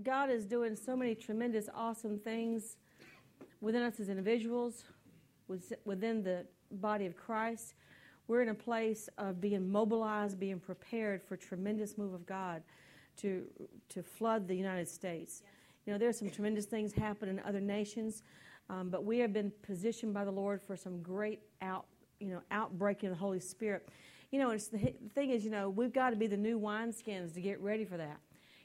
God is doing so many tremendous, awesome things within us as individuals, within the body of Christ. We're in a place of being mobilized, being prepared for tremendous move of God to to flood the United States. You know, there's some tremendous things happening in other nations, um, but we have been positioned by the Lord for some great out you know outbreaking of the Holy Spirit. You know, it's the, the thing is, you know, we've got to be the new wineskins to get ready for that.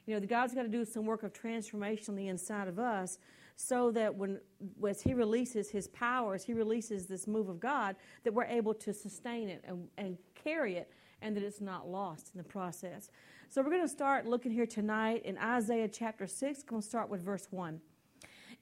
You know, the God's got to do some work of transformation on the inside of us so that when as he releases his power, as he releases this move of God, that we're able to sustain it and, and carry it and that it's not lost in the process. So we're going to start looking here tonight in Isaiah chapter 6. We're going to start with verse 1.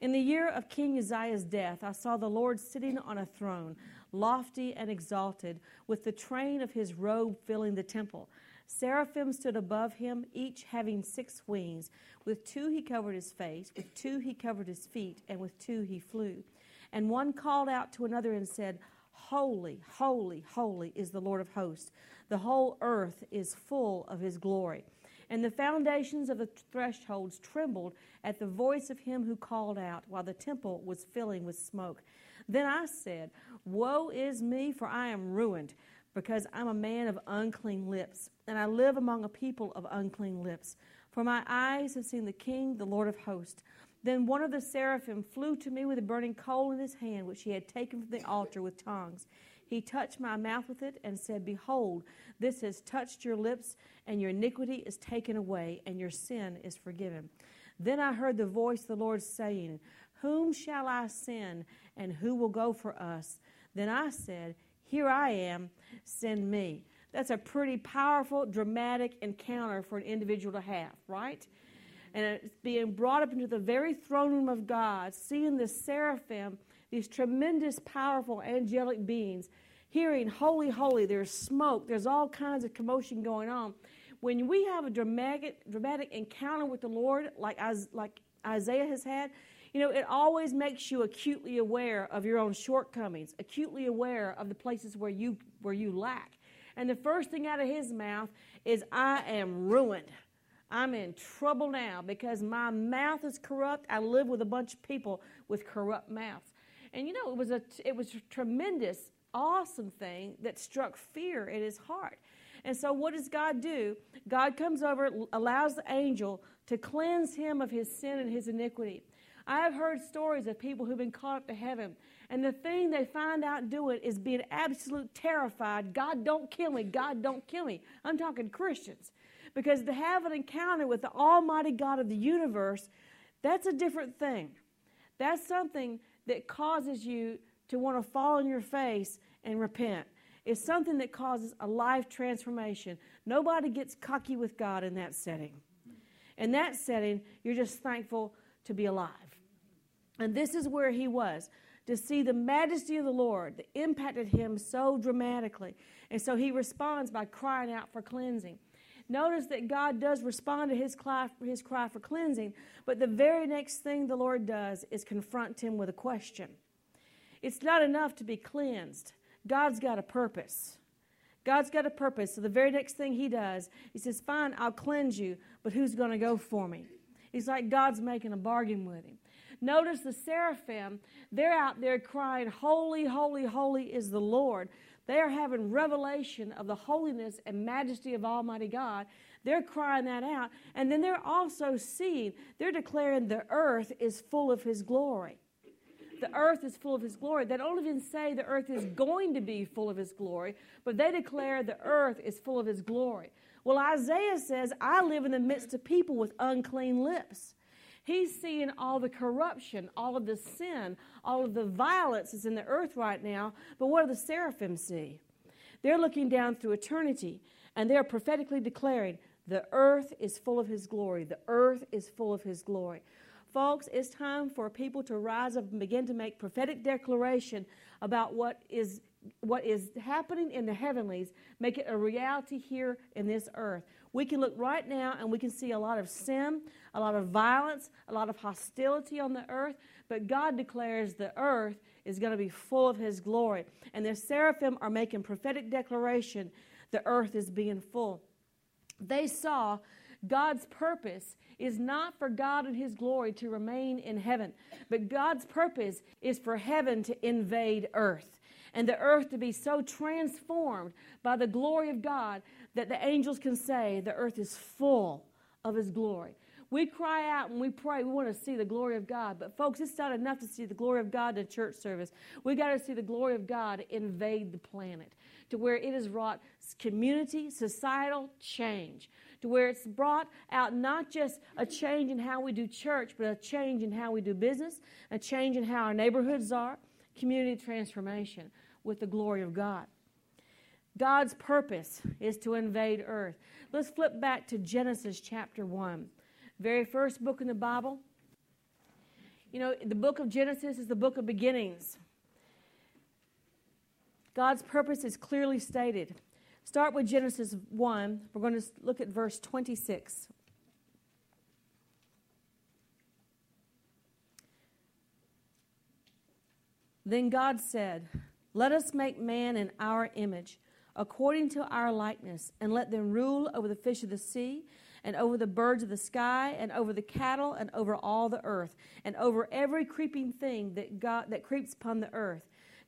In the year of King Uzziah's death, I saw the Lord sitting on a throne, lofty and exalted, with the train of his robe filling the temple. Seraphim stood above him, each having six wings. With two he covered his face, with two he covered his feet, and with two he flew. And one called out to another and said, Holy, holy, holy is the Lord of hosts. The whole earth is full of his glory. And the foundations of the thresholds trembled at the voice of him who called out, while the temple was filling with smoke. Then I said, Woe is me, for I am ruined, because I'm a man of unclean lips, and I live among a people of unclean lips. For my eyes have seen the King, the Lord of hosts. Then one of the seraphim flew to me with a burning coal in his hand, which he had taken from the altar with tongs. He touched my mouth with it and said, Behold, this has touched your lips, and your iniquity is taken away, and your sin is forgiven. Then I heard the voice of the Lord saying, Whom shall I send, and who will go for us? Then I said, Here I am, send me. That's a pretty powerful, dramatic encounter for an individual to have, right? And it's being brought up into the very throne room of God, seeing the seraphim these tremendous, powerful angelic beings, hearing, Holy, holy, there's smoke, there's all kinds of commotion going on. When we have a dramatic, dramatic encounter with the Lord, like, like Isaiah has had, you know, it always makes you acutely aware of your own shortcomings, acutely aware of the places where you, where you lack. And the first thing out of his mouth is, I am ruined. I'm in trouble now because my mouth is corrupt. I live with a bunch of people with corrupt mouths. And you know, it was a it was a tremendous, awesome thing that struck fear in his heart. And so, what does God do? God comes over, allows the angel to cleanse him of his sin and his iniquity. I have heard stories of people who've been caught up to heaven, and the thing they find out doing is being absolute terrified. God, don't kill me. God, don't kill me. I'm talking Christians. Because to have an encounter with the Almighty God of the universe, that's a different thing. That's something that causes you to want to fall on your face and repent. It's something that causes a life transformation. Nobody gets cocky with God in that setting. In that setting, you're just thankful to be alive. And this is where he was to see the majesty of the Lord that impacted him so dramatically. And so he responds by crying out for cleansing. Notice that God does respond to his cry, his cry for cleansing, but the very next thing the Lord does is confront him with a question. It's not enough to be cleansed, God's got a purpose. God's got a purpose. So the very next thing he does, he says, Fine, I'll cleanse you, but who's going to go for me? He's like God's making a bargain with him. Notice the seraphim, they're out there crying, Holy, holy, holy is the Lord. They are having revelation of the holiness and majesty of Almighty God. They're crying that out. And then they're also seeing, they're declaring the earth is full of His glory. The earth is full of His glory. They don't even say the earth is going to be full of His glory, but they declare the earth is full of His glory. Well, Isaiah says, I live in the midst of people with unclean lips. He's seeing all the corruption, all of the sin, all of the violence that's in the earth right now. But what do the seraphim see? They're looking down through eternity and they're prophetically declaring, The earth is full of His glory. The earth is full of His glory. Folks, it's time for people to rise up and begin to make prophetic declaration about what is what is happening in the heavenlies, make it a reality here in this earth. We can look right now and we can see a lot of sin, a lot of violence, a lot of hostility on the earth, but God declares the earth is going to be full of His glory. And the seraphim are making prophetic declaration the earth is being full. They saw God's purpose is not for God and His glory to remain in heaven, but God's purpose is for heaven to invade earth and the earth to be so transformed by the glory of God that the angels can say the earth is full of His glory. We cry out and we pray. We want to see the glory of God. But, folks, it's not enough to see the glory of God in a church service. We got to see the glory of God invade the planet to where it has wrought community, societal change, to where it's brought out not just a change in how we do church, but a change in how we do business, a change in how our neighborhoods are, community transformation with the glory of God. God's purpose is to invade earth. Let's flip back to Genesis chapter 1, very first book in the Bible. You know, the book of Genesis is the book of beginnings. God's purpose is clearly stated. Start with Genesis 1. We're going to look at verse 26. Then God said, Let us make man in our image, according to our likeness, and let them rule over the fish of the sea, and over the birds of the sky, and over the cattle, and over all the earth, and over every creeping thing that, God, that creeps upon the earth.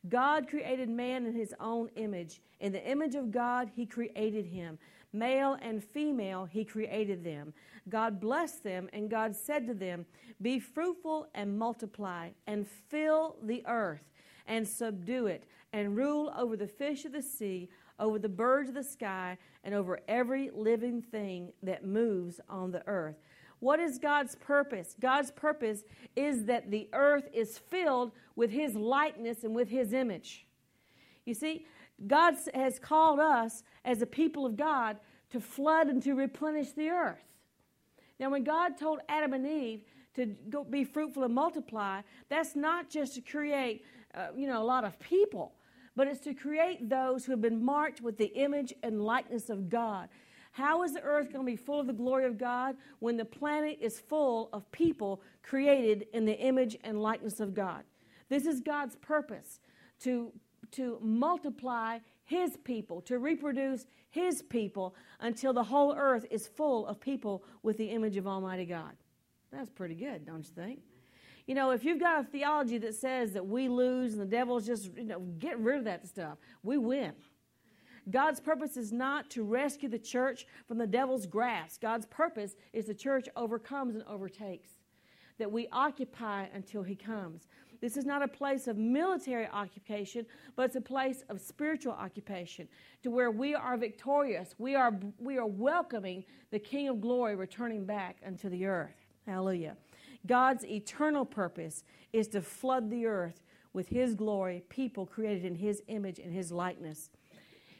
God created man in his own image. In the image of God, he created him. Male and female, he created them. God blessed them, and God said to them, Be fruitful and multiply, and fill the earth, and subdue it, and rule over the fish of the sea, over the birds of the sky, and over every living thing that moves on the earth. What is God's purpose? God's purpose is that the earth is filled with His likeness and with His image. You see, God has called us as a people of God to flood and to replenish the earth. Now, when God told Adam and Eve to go be fruitful and multiply, that's not just to create, uh, you know, a lot of people, but it's to create those who have been marked with the image and likeness of God. How is the earth going to be full of the glory of God when the planet is full of people created in the image and likeness of God? This is God's purpose to, to multiply His people, to reproduce His people until the whole earth is full of people with the image of Almighty God. That's pretty good, don't you think? You know, if you've got a theology that says that we lose and the devil's just, you know, get rid of that stuff, we win. God's purpose is not to rescue the church from the devil's grasp. God's purpose is the church overcomes and overtakes, that we occupy until he comes. This is not a place of military occupation, but it's a place of spiritual occupation to where we are victorious. We are, we are welcoming the King of glory returning back unto the earth. Hallelujah. God's eternal purpose is to flood the earth with his glory, people created in his image and his likeness.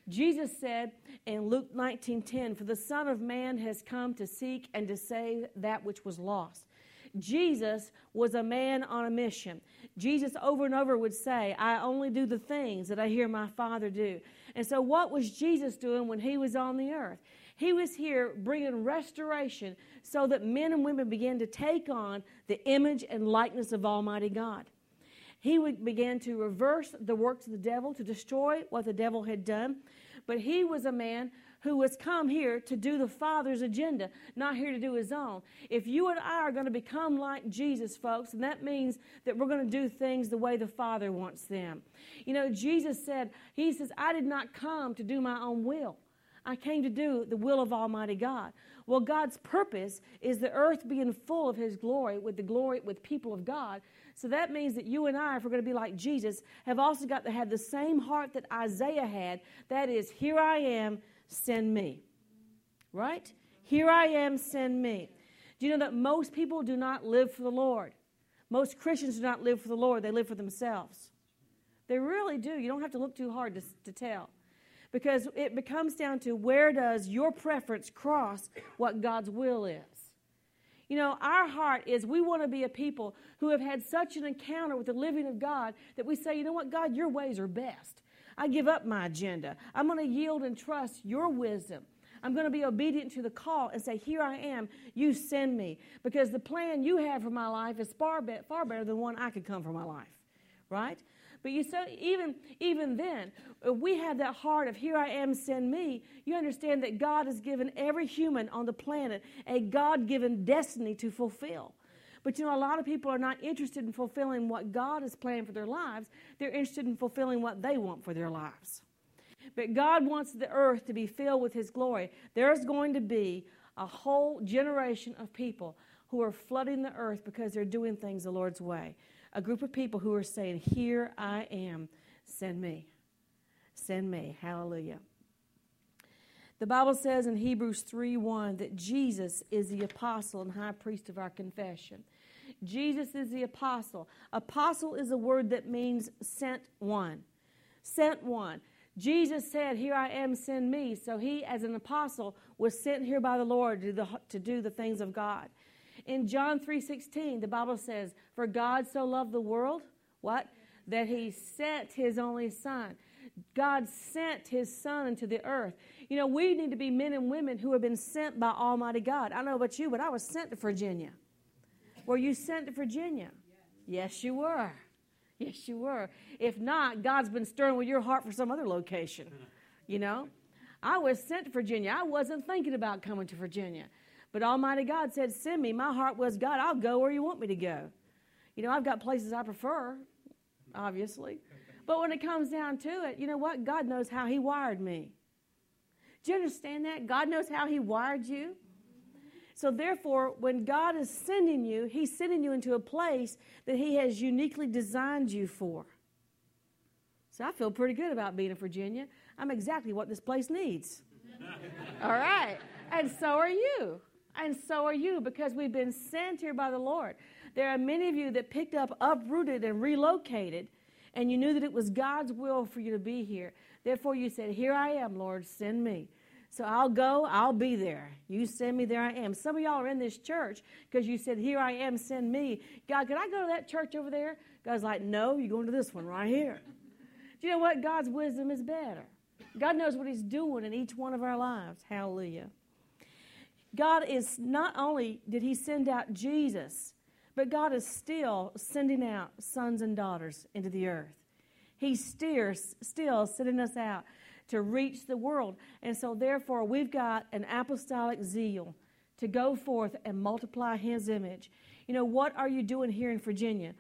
Jesus said in Luke 19:10, "For the Son of Man has come to seek and to save that which was lost." Jesus was a man on a mission. Jesus over and over would say, I only do the things that I hear my Father do. And so, what was Jesus doing when he was on the earth? He was here bringing restoration so that men and women began to take on the image and likeness of Almighty God. He began to reverse the works of the devil, to destroy what the devil had done. But he was a man who was come here to do the Father's agenda, not here to do his own. If you and I are going to become like Jesus, folks, and that means that we're going to do things the way the Father wants them. You know, Jesus said, He says, I did not come to do my own will. I came to do the will of Almighty God. Well, God's purpose is the earth being full of His glory with the glory with people of God. So that means that you and I, if we're going to be like Jesus, have also got to have the same heart that Isaiah had. That is, here I am, send me. Right? Here I am, send me. Do you know that most people do not live for the Lord? Most Christians do not live for the Lord, they live for themselves. They really do. You don't have to look too hard to, to tell. Because it becomes down to where does your preference cross what God's will is? You know, our heart is we want to be a people who have had such an encounter with the living of God that we say, you know what, God, your ways are best. I give up my agenda. I'm going to yield and trust your wisdom. I'm going to be obedient to the call and say, Here I am, you send me. Because the plan you have for my life is far, be- far better than one I could come for my life, right? But you so even even then, if we have that heart of here I am, send me, you understand that God has given every human on the planet a God-given destiny to fulfill. But you know, a lot of people are not interested in fulfilling what God has planned for their lives. They're interested in fulfilling what they want for their lives. But God wants the earth to be filled with His glory. There's going to be a whole generation of people who are flooding the earth because they're doing things the Lord's way. A group of people who are saying, Here I am, send me. Send me. Hallelujah. The Bible says in Hebrews 3 1 that Jesus is the apostle and high priest of our confession. Jesus is the apostle. Apostle is a word that means sent one. Sent one. Jesus said, Here I am, send me. So he, as an apostle, was sent here by the Lord to the, to do the things of God. In John 3:16, the Bible says, "For God so loved the world, what? That he sent his only son." God sent his son into the earth. You know, we need to be men and women who have been sent by Almighty God. I know about you, but I was sent to Virginia. Were you sent to Virginia? Yes, you were. Yes, you were. If not, God's been stirring with your heart for some other location. You know? I was sent to Virginia. I wasn't thinking about coming to Virginia. But Almighty God said, Send me. My heart was, God, I'll go where you want me to go. You know, I've got places I prefer, obviously. But when it comes down to it, you know what? God knows how He wired me. Do you understand that? God knows how He wired you. So, therefore, when God is sending you, He's sending you into a place that He has uniquely designed you for. So, I feel pretty good about being in Virginia. I'm exactly what this place needs. All right. And so are you. And so are you because we've been sent here by the Lord. There are many of you that picked up, uprooted, and relocated, and you knew that it was God's will for you to be here. Therefore, you said, Here I am, Lord, send me. So I'll go, I'll be there. You send me, there I am. Some of y'all are in this church because you said, Here I am, send me. God, can I go to that church over there? God's like, No, you're going to this one right here. Do you know what? God's wisdom is better. God knows what He's doing in each one of our lives. Hallelujah. God is not only did He send out Jesus, but God is still sending out sons and daughters into the earth. He's still, still sending us out to reach the world. And so, therefore, we've got an apostolic zeal to go forth and multiply His image. You know, what are you doing here in Virginia?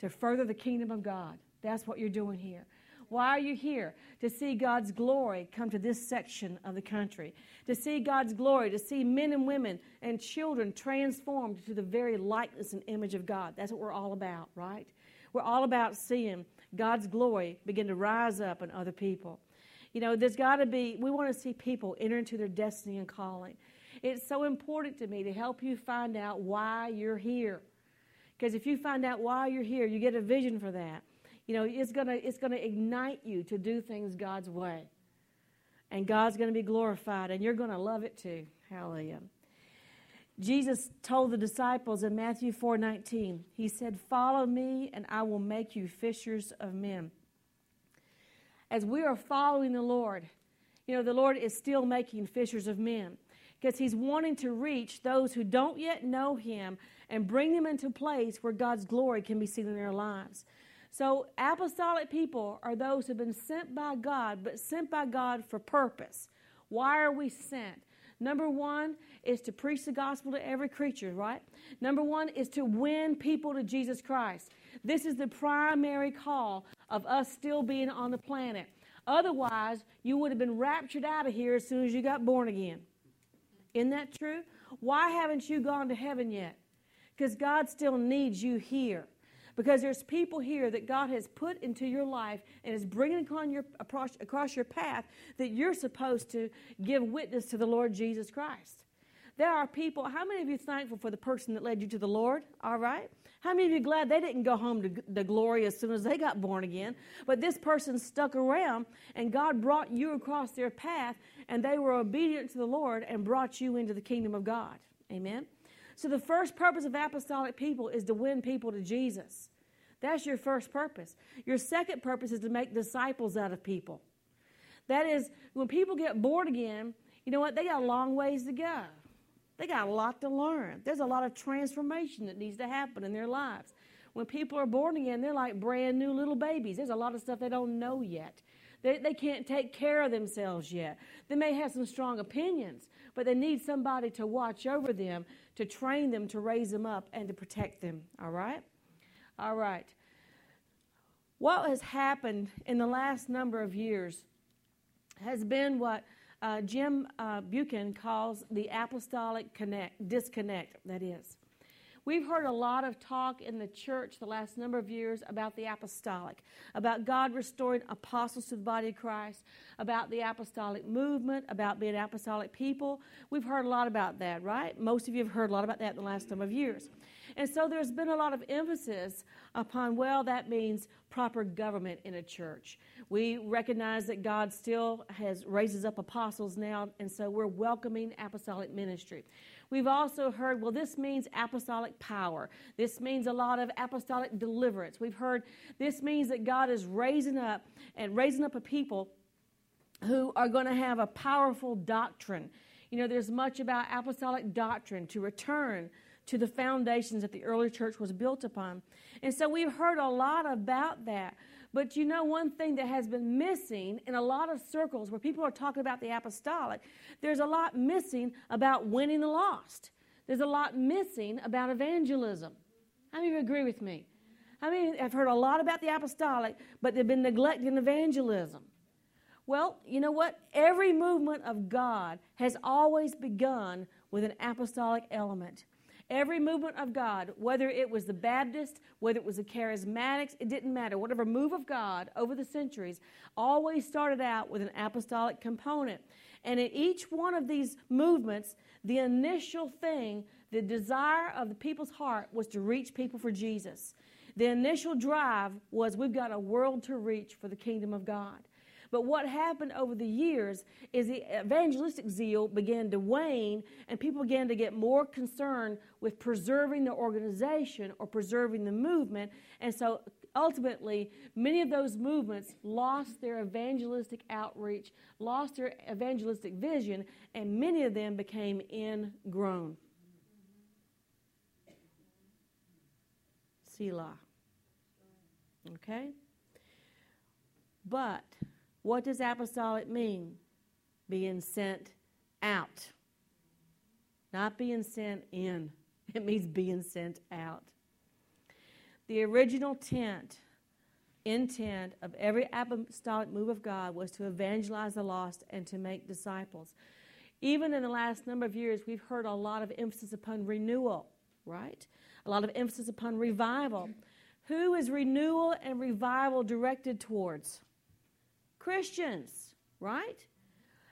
To further the kingdom of God. That's what you're doing here. Why are you here? To see God's glory come to this section of the country. To see God's glory, to see men and women and children transformed to the very likeness and image of God. That's what we're all about, right? We're all about seeing God's glory begin to rise up in other people. You know, there's got to be, we want to see people enter into their destiny and calling. It's so important to me to help you find out why you're here. Because if you find out why you're here, you get a vision for that. You know, it's going to it's going to ignite you to do things God's way. And God's going to be glorified, and you're going to love it too. Hallelujah. Jesus told the disciples in Matthew 4 19, He said, Follow me, and I will make you fishers of men. As we are following the Lord, you know, the Lord is still making fishers of men because He's wanting to reach those who don't yet know Him and bring them into a place where God's glory can be seen in their lives. So, apostolic people are those who have been sent by God, but sent by God for purpose. Why are we sent? Number one is to preach the gospel to every creature, right? Number one is to win people to Jesus Christ. This is the primary call of us still being on the planet. Otherwise, you would have been raptured out of here as soon as you got born again. Isn't that true? Why haven't you gone to heaven yet? Because God still needs you here because there's people here that God has put into your life and is bringing upon your, across, across your path that you're supposed to give witness to the Lord Jesus Christ. There are people, how many of you thankful for the person that led you to the Lord? All right. How many of you glad they didn't go home to the glory as soon as they got born again? But this person stuck around and God brought you across their path and they were obedient to the Lord and brought you into the kingdom of God. Amen. So, the first purpose of apostolic people is to win people to Jesus. That's your first purpose. Your second purpose is to make disciples out of people. That is, when people get born again, you know what? They got a long ways to go. They got a lot to learn. There's a lot of transformation that needs to happen in their lives. when people are born again, they're like brand new little babies. There's a lot of stuff they don't know yet. They, they can't take care of themselves yet. They may have some strong opinions, but they need somebody to watch over them, to train them, to raise them up, and to protect them. All right? All right. What has happened in the last number of years has been what uh, Jim uh, Buchan calls the apostolic connect, disconnect, that is. We've heard a lot of talk in the church the last number of years about the apostolic, about God restoring apostles to the body of Christ, about the apostolic movement, about being apostolic people. We've heard a lot about that, right? Most of you have heard a lot about that in the last number of years. And so there's been a lot of emphasis upon, well, that means proper government in a church. We recognize that God still has raises up apostles now, and so we're welcoming apostolic ministry. We've also heard, well, this means apostolic power. This means a lot of apostolic deliverance. We've heard this means that God is raising up and raising up a people who are going to have a powerful doctrine. You know, there's much about apostolic doctrine to return to the foundations that the early church was built upon. And so we've heard a lot about that. But you know, one thing that has been missing in a lot of circles where people are talking about the apostolic, there's a lot missing about winning the lost. There's a lot missing about evangelism. How many of you agree with me? I mean, I've heard a lot about the apostolic, but they've been neglecting evangelism. Well, you know what? Every movement of God has always begun with an apostolic element. Every movement of God, whether it was the Baptist, whether it was the Charismatics, it didn't matter. Whatever move of God over the centuries always started out with an apostolic component. And in each one of these movements, the initial thing, the desire of the people's heart was to reach people for Jesus. The initial drive was we've got a world to reach for the kingdom of God. But what happened over the years is the evangelistic zeal began to wane, and people began to get more concerned with preserving the organization or preserving the movement. And so ultimately, many of those movements lost their evangelistic outreach, lost their evangelistic vision, and many of them became ingrown. Selah. Okay? But what does apostolic mean? Being sent out, not being sent in. It means being sent out. The original tent, intent of every apostolic move of God was to evangelize the lost and to make disciples. Even in the last number of years, we've heard a lot of emphasis upon renewal, right? A lot of emphasis upon revival. Who is renewal and revival directed towards? Christians, right?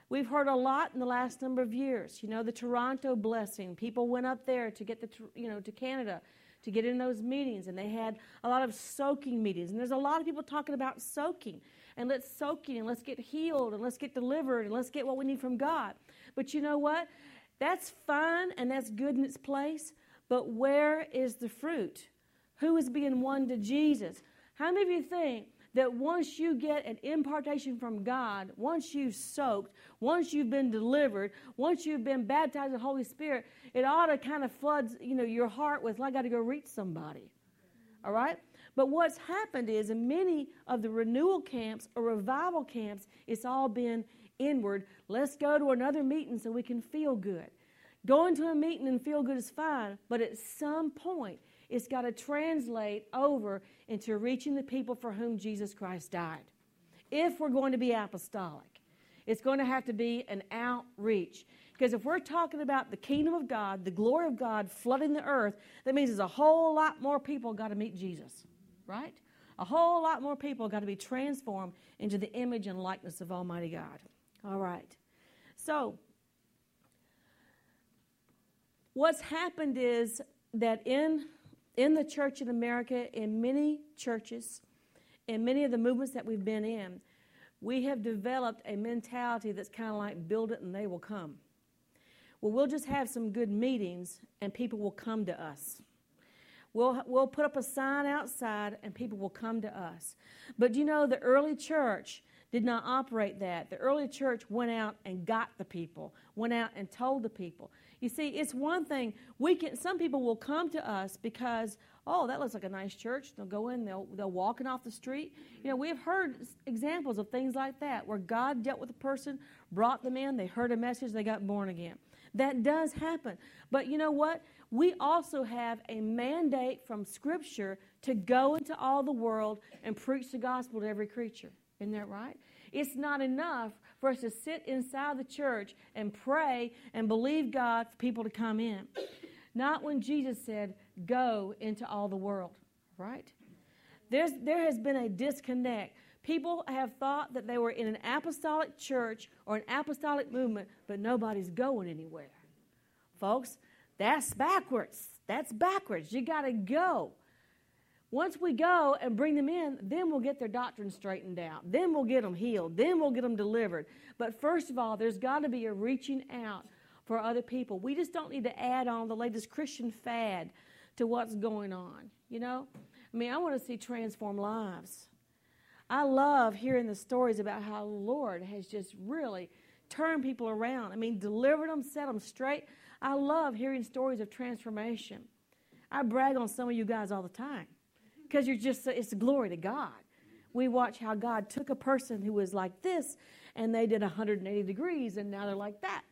We've heard a lot in the last number of years. You know, the Toronto blessing. People went up there to get the, you know, to Canada to get in those meetings, and they had a lot of soaking meetings. And there's a lot of people talking about soaking, and let's soaking, and let's get healed, and let's get delivered, and let's get what we need from God. But you know what? That's fine and that's good in its place. But where is the fruit? Who is being won to Jesus? How many of you think that once you get an impartation from God, once you've soaked, once you've been delivered, once you've been baptized with the Holy Spirit, it ought to kind of floods, you know, your heart with, I got to go reach somebody. All right? But what's happened is in many of the renewal camps or revival camps, it's all been inward. Let's go to another meeting so we can feel good. Going to a meeting and feel good is fine, but at some point, it's got to translate over into reaching the people for whom Jesus Christ died. If we're going to be apostolic, it's going to have to be an outreach. Because if we're talking about the kingdom of God, the glory of God flooding the earth, that means there's a whole lot more people got to meet Jesus, right? A whole lot more people got to be transformed into the image and likeness of Almighty God. All right. So, what's happened is that in in the church in America, in many churches, in many of the movements that we've been in, we have developed a mentality that's kind of like build it and they will come. Well, we'll just have some good meetings and people will come to us. We'll, we'll put up a sign outside and people will come to us. But you know, the early church did not operate that. The early church went out and got the people, went out and told the people. You see, it's one thing we can. Some people will come to us because, oh, that looks like a nice church. They'll go in, they'll they'll walking off the street. You know, we have heard examples of things like that where God dealt with a person, brought them in, they heard a message, they got born again. That does happen. But you know what? We also have a mandate from Scripture to go into all the world and preach the gospel to every creature. Isn't that right? It's not enough for us to sit inside the church and pray and believe God for people to come in. Not when Jesus said, Go into all the world, right? There's, there has been a disconnect. People have thought that they were in an apostolic church or an apostolic movement, but nobody's going anywhere. Folks, that's backwards. That's backwards. You got to go. Once we go and bring them in, then we'll get their doctrine straightened out. Then we'll get them healed. Then we'll get them delivered. But first of all, there's got to be a reaching out for other people. We just don't need to add on the latest Christian fad to what's going on. You know? I mean, I want to see transform lives. I love hearing the stories about how the Lord has just really turned people around. I mean, delivered them, set them straight. I love hearing stories of transformation. I brag on some of you guys all the time because you're just, it's glory to God. We watch how God took a person who was like this and they did 180 degrees and now they're like that.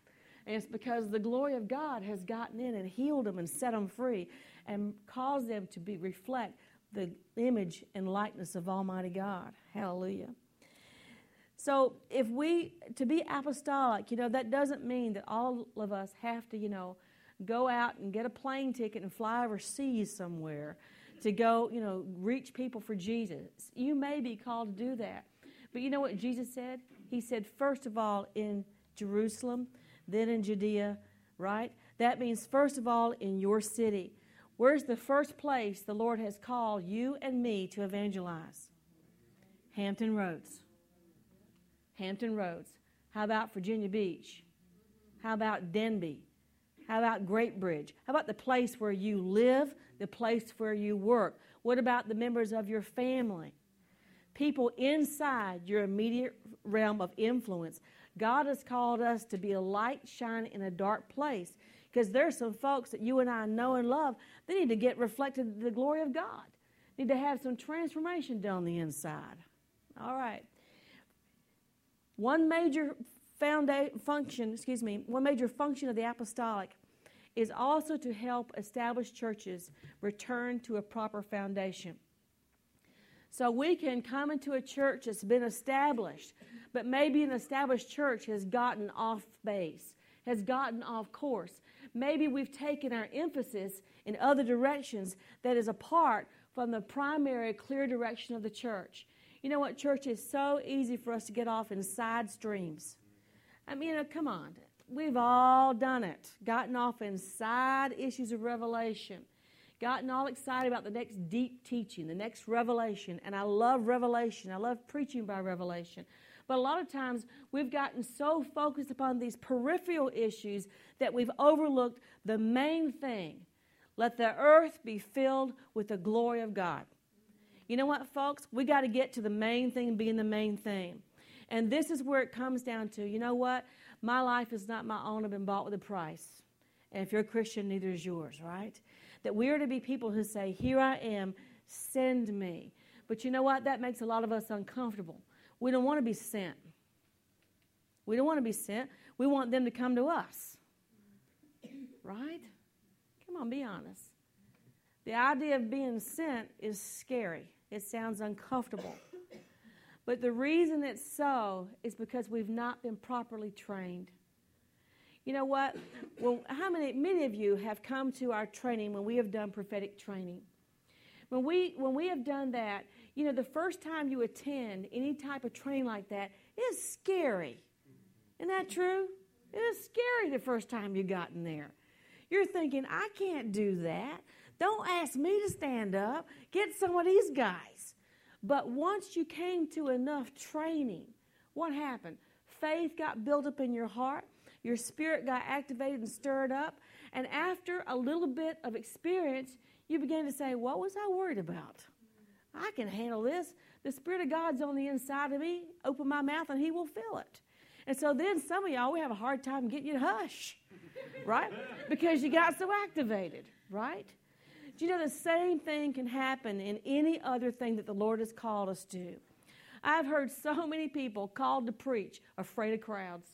And it's because the glory of God has gotten in and healed them and set them free and caused them to be reflect the image and likeness of Almighty God. Hallelujah. So if we to be apostolic, you know, that doesn't mean that all of us have to, you know, go out and get a plane ticket and fly overseas somewhere to go, you know, reach people for Jesus. You may be called to do that. But you know what Jesus said? He said, first of all, in Jerusalem, then in Judea, right? That means, first of all, in your city. Where's the first place the Lord has called you and me to evangelize? Hampton Roads. Hampton Roads. How about Virginia Beach? How about Denbigh? How about Great Bridge? How about the place where you live, the place where you work? What about the members of your family? People inside your immediate realm of influence. God has called us to be a light shining in a dark place because there's some folks that you and I know and love. They need to get reflected the glory of God. Need to have some transformation done on the inside. All right. One major function, excuse me, one major function of the apostolic is also to help established churches return to a proper foundation. So we can come into a church that's been established, but maybe an established church has gotten off base, has gotten off course. Maybe we've taken our emphasis in other directions that is apart from the primary clear direction of the church. You know what, church is so easy for us to get off in side streams. I mean, you know, come on. We've all done it. Gotten off in side issues of revelation. Gotten all excited about the next deep teaching, the next revelation. And I love revelation. I love preaching by revelation. But a lot of times we've gotten so focused upon these peripheral issues that we've overlooked the main thing. Let the earth be filled with the glory of God. You know what, folks? We got to get to the main thing being the main thing. And this is where it comes down to you know what? My life is not my own, I've been bought with a price. And if you're a Christian, neither is yours, right? That we are to be people who say, Here I am, send me. But you know what? That makes a lot of us uncomfortable. We don't want to be sent. We don't want to be sent. We want them to come to us. Right? Come on, be honest. The idea of being sent is scary, it sounds uncomfortable. But the reason it's so is because we've not been properly trained. You know what? Well, how many many of you have come to our training when we have done prophetic training? When we when we have done that, you know, the first time you attend any type of training like that is scary. Isn't that true? It is scary the first time you got in there. You're thinking, I can't do that. Don't ask me to stand up. Get some of these guys. But once you came to enough training, what happened? Faith got built up in your heart, your spirit got activated and stirred up, and after a little bit of experience, you began to say, What was I worried about? I can handle this. The Spirit of God's on the inside of me. Open my mouth and He will fill it. And so then some of y'all, we have a hard time getting you to hush, right? Because you got so activated, right? Do you know the same thing can happen in any other thing that the Lord has called us to? I've heard so many people called to preach, afraid of crowds,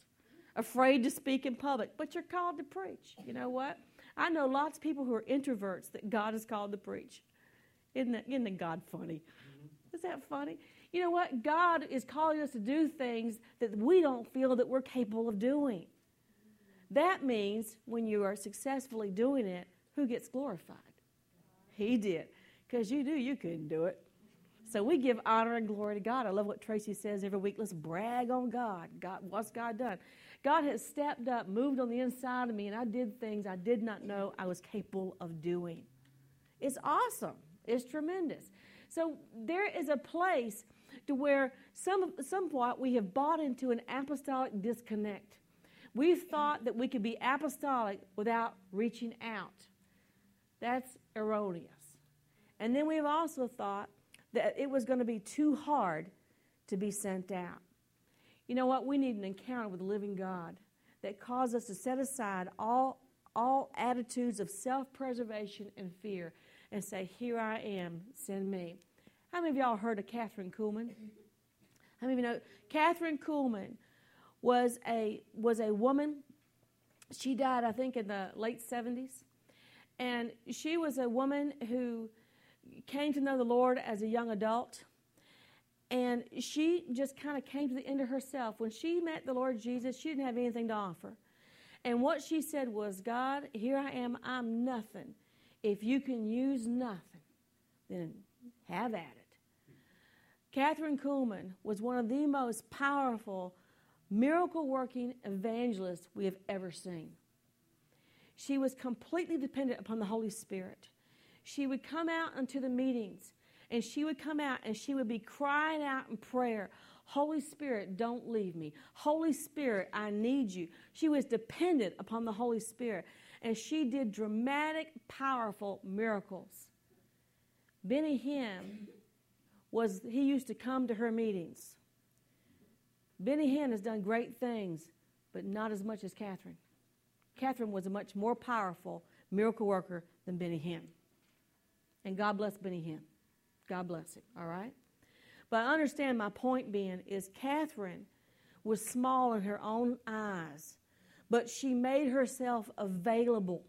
afraid to speak in public, but you're called to preach. You know what? I know lots of people who are introverts that God has called to preach. Isn't that, isn't that God funny? Mm-hmm. Is that funny? You know what? God is calling us to do things that we don't feel that we're capable of doing. That means when you are successfully doing it, who gets glorified? He did. Because you knew you couldn't do it. So we give honor and glory to God. I love what Tracy says every week. Let's brag on God. God, what's God done? God has stepped up, moved on the inside of me, and I did things I did not know I was capable of doing. It's awesome. It's tremendous. So there is a place to where some, somewhat we have bought into an apostolic disconnect. We've thought that we could be apostolic without reaching out. That's erroneous. And then we've also thought that it was going to be too hard to be sent out. You know what? We need an encounter with the living God that causes us to set aside all, all attitudes of self preservation and fear and say, Here I am, send me. How many of y'all heard of Kathryn Kuhlman? How many of you know Kathryn Kuhlman was a was a woman. She died, I think, in the late 70s. And she was a woman who came to know the Lord as a young adult. And she just kind of came to the end of herself. When she met the Lord Jesus, she didn't have anything to offer. And what she said was, God, here I am, I'm nothing. If you can use nothing, then have at it. Kathryn Kuhlman was one of the most powerful miracle working evangelists we have ever seen. She was completely dependent upon the Holy Spirit. She would come out into the meetings and she would come out and she would be crying out in prayer Holy Spirit, don't leave me. Holy Spirit, I need you. She was dependent upon the Holy Spirit and she did dramatic, powerful miracles. Benny Hinn was, he used to come to her meetings. Benny Hinn has done great things, but not as much as Kathryn. Kathryn was a much more powerful miracle worker than Benny Hinn. And God bless Benny Hinn. God bless him, all right? But I understand my point being is Kathryn was small in her own eyes, but she made herself available.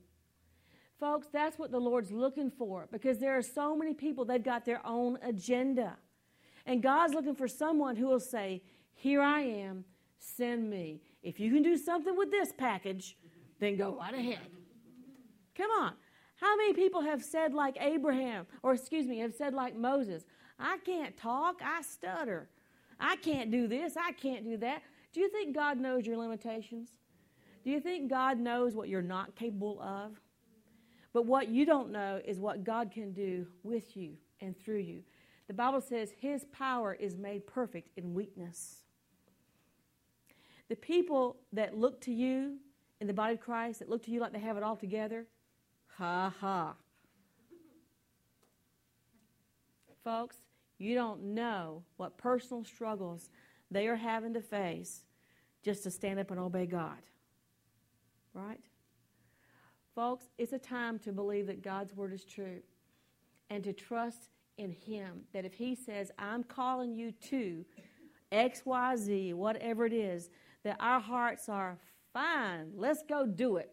Folks, that's what the Lord's looking for because there are so many people, they've got their own agenda. And God's looking for someone who will say, Here I am, send me. If you can do something with this package, then go right ahead. Come on. How many people have said like Abraham, or excuse me, have said like Moses, I can't talk, I stutter. I can't do this, I can't do that. Do you think God knows your limitations? Do you think God knows what you're not capable of? But what you don't know is what God can do with you and through you. The Bible says His power is made perfect in weakness. The people that look to you in the body of Christ, that look to you like they have it all together, Ha ha. Folks, you don't know what personal struggles they are having to face just to stand up and obey God. Right? Folks, it's a time to believe that God's word is true and to trust in Him. That if He says, I'm calling you to XYZ, whatever it is, that our hearts are fine, let's go do it.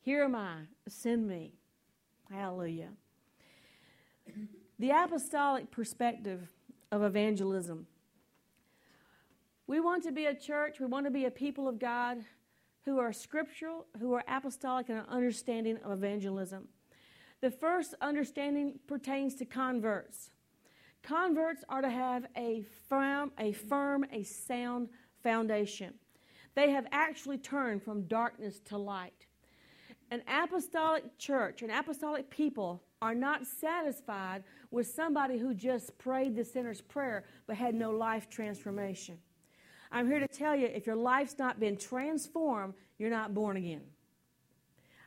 Here am I, send me. Hallelujah. The apostolic perspective of evangelism. We want to be a church, we want to be a people of God who are scriptural, who are apostolic in an understanding of evangelism. The first understanding pertains to converts. Converts are to have a firm, a firm, a sound foundation. They have actually turned from darkness to light. An apostolic church, an apostolic people are not satisfied with somebody who just prayed the sinner's prayer but had no life transformation. I'm here to tell you if your life's not been transformed, you're not born again.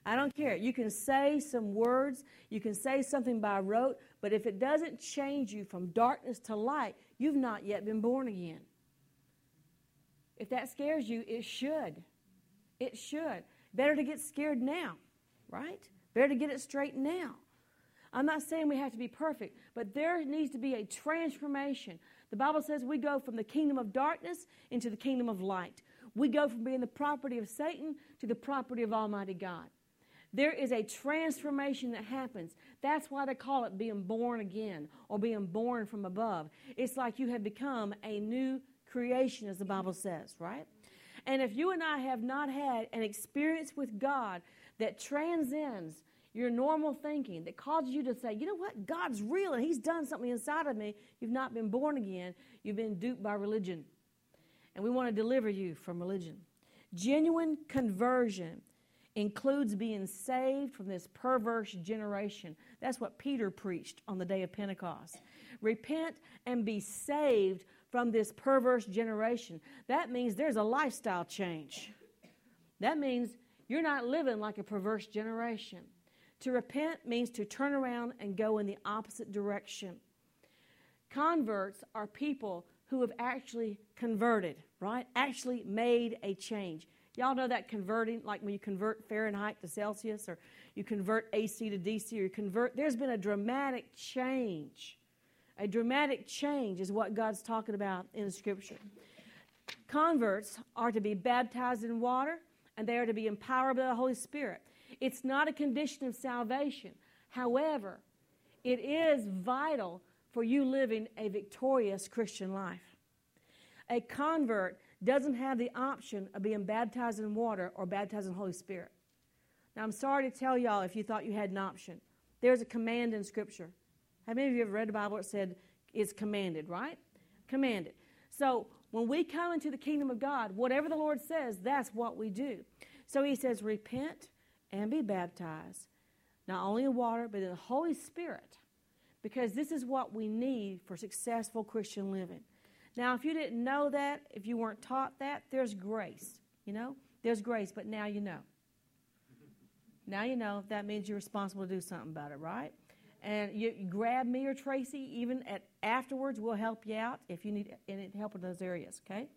I don't care. You can say some words, you can say something by rote, but if it doesn't change you from darkness to light, you've not yet been born again. If that scares you, it should. It should. Better to get scared now, right? Better to get it straight now. I'm not saying we have to be perfect, but there needs to be a transformation. The Bible says we go from the kingdom of darkness into the kingdom of light. We go from being the property of Satan to the property of Almighty God. There is a transformation that happens. That's why they call it being born again or being born from above. It's like you have become a new creation, as the Bible says, right? And if you and I have not had an experience with God that transcends your normal thinking, that causes you to say, you know what, God's real and He's done something inside of me, you've not been born again, you've been duped by religion. And we want to deliver you from religion. Genuine conversion includes being saved from this perverse generation. That's what Peter preached on the day of Pentecost. Repent and be saved from this perverse generation. That means there's a lifestyle change. That means you're not living like a perverse generation. To repent means to turn around and go in the opposite direction. Converts are people who have actually converted, right? Actually made a change. Y'all know that converting, like when you convert Fahrenheit to Celsius or you convert AC to DC or you convert, there's been a dramatic change. A dramatic change is what God's talking about in Scripture. Converts are to be baptized in water and they are to be empowered by the Holy Spirit. It's not a condition of salvation. However, it is vital for you living a victorious Christian life. A convert doesn't have the option of being baptized in water or baptized in the Holy Spirit. Now, I'm sorry to tell y'all if you thought you had an option. There's a command in Scripture. How many of you have read the Bible that said it's commanded, right? Commanded. So, when we come into the kingdom of God, whatever the Lord says, that's what we do. So, He says, repent and be baptized, not only in water, but in the Holy Spirit, because this is what we need for successful Christian living. Now, if you didn't know that, if you weren't taught that, there's grace. You know, there's grace, but now you know. Now you know. That means you're responsible to do something about it, right? And you, grab me or Tracy, even at afterwards, we'll help you out if you need any help in those areas, okay?